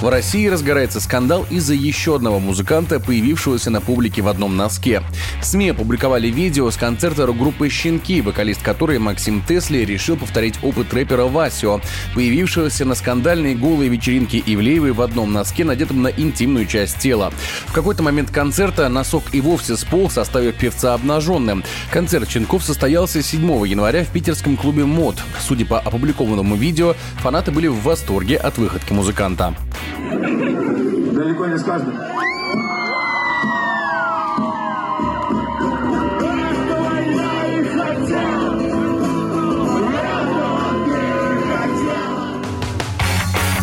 В России разгорается скандал из-за еще одного музыканта, появившегося на публике в одном носке. СМИ опубликовали видео с концерта рок-группы «Щенки», вокалист которой Максим Тесли решил повторить опыт рэпера Васио, появившегося на скандальной голой вечеринке Ивлеевой в одном носке, надетом на интимную часть тела. В какой-то момент концерта носок и вовсе сполз, оставив певца обнаженным. Концерт «Щенков» состоялся 7 января в питерском клубе «МОД». Судя по опубликованному видео, фанаты были в восторге от выходки музыканта. Далеко не с каждым.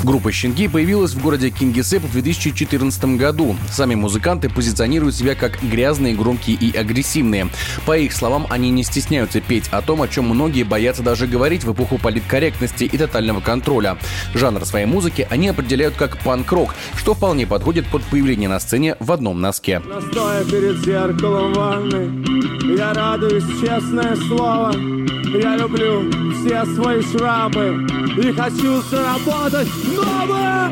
Группа «Щенки» появилась в городе Кингисепп в 2014 году. Сами музыканты позиционируют себя как грязные, громкие и агрессивные. По их словам, они не стесняются петь о том, о чем многие боятся даже говорить в эпоху политкорректности и тотального контроля. Жанр своей музыки они определяют как панк-рок, что вполне подходит под появление на сцене в одном носке. Настоя перед зеркалом ванны, я радуюсь, честное слово. Я люблю все свои шрамы и хочу заработать новое.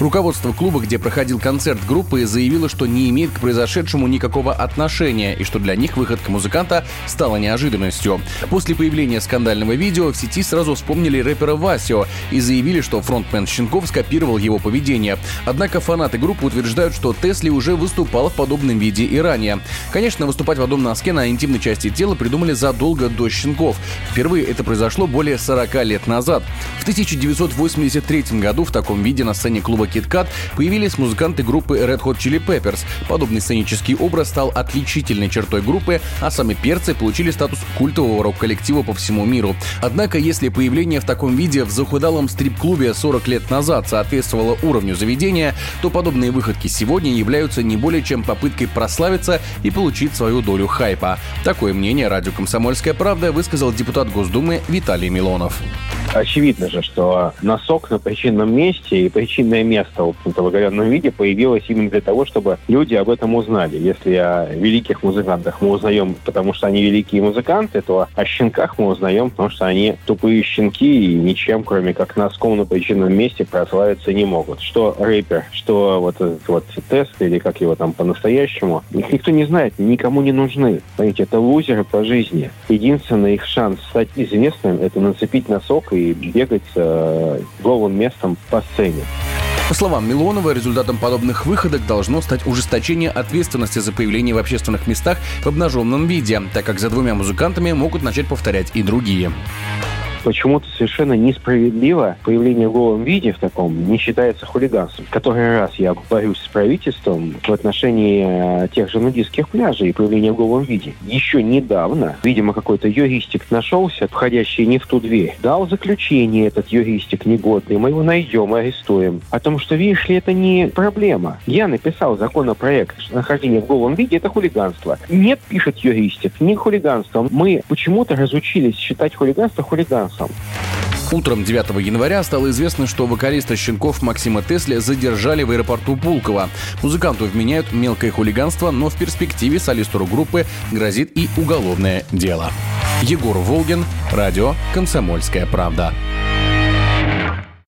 Руководство клуба, где проходил концерт группы, заявило, что не имеет к произошедшему никакого отношения и что для них выходка музыканта стала неожиданностью. После появления скандального видео в сети сразу вспомнили рэпера Васио и заявили, что фронтмен Щенков скопировал его поведение. Однако фанаты группы утверждают, что Тесли уже выступал в подобном виде и ранее. Конечно, выступать в одном носке на интимной части тела придумали задолго до Щенков. Впервые это произошло более 40 лет назад. В 1983 году в таком виде на сцене клуба KitKat появились музыканты группы Red Hot Chili Peppers. Подобный сценический образ стал отличительной чертой группы, а сами перцы получили статус культового рок-коллектива по всему миру. Однако, если появление в таком виде в захудалом стрип-клубе 40 лет назад соответствовало уровню заведения, то подобные выходки сегодня являются не более чем попыткой прославиться и получить свою долю хайпа. Такое мнение радио «Комсомольская правда» высказал депутат Госдумы Виталий Милонов. Очевидно же, что носок на причинном месте и причинное место в общем-то, в оголенном виде появилось именно для того, чтобы люди об этом узнали. Если о великих музыкантах мы узнаем, потому что они великие музыканты, то о щенках мы узнаем, потому что они тупые щенки и ничем, кроме как носком на причинном месте, прославиться не могут. Что рэпер, что вот этот вот тест, или как его там по-настоящему, их никто не знает, никому не нужны. Понимаете, это лузеры по жизни. Единственный их шанс стать известным – это нацепить носок и бегать э, голым местом по сцене. По словам Милонова, результатом подобных выходок должно стать ужесточение ответственности за появление в общественных местах в обнаженном виде, так как за двумя музыкантами могут начать повторять и другие почему-то совершенно несправедливо появление в голом виде в таком не считается хулиганством. Который раз я борюсь с правительством в отношении э, тех же нудистских пляжей и появления в голом виде. Еще недавно, видимо, какой-то юристик нашелся, входящий не в ту дверь, дал заключение этот юристик негодный, мы его найдем, арестуем. О том, что, видишь ли, это не проблема. Я написал законопроект, что нахождение в голом виде – это хулиганство. Нет, пишет юристик, не хулиганство. Мы почему-то разучились считать хулиганство хулиганством сам. Утром 9 января стало известно, что вокалиста «Щенков» Максима Тесли задержали в аэропорту Пулково. Музыканту вменяют мелкое хулиганство, но в перспективе солисту группы грозит и уголовное дело. Егор Волгин, радио «Комсомольская правда».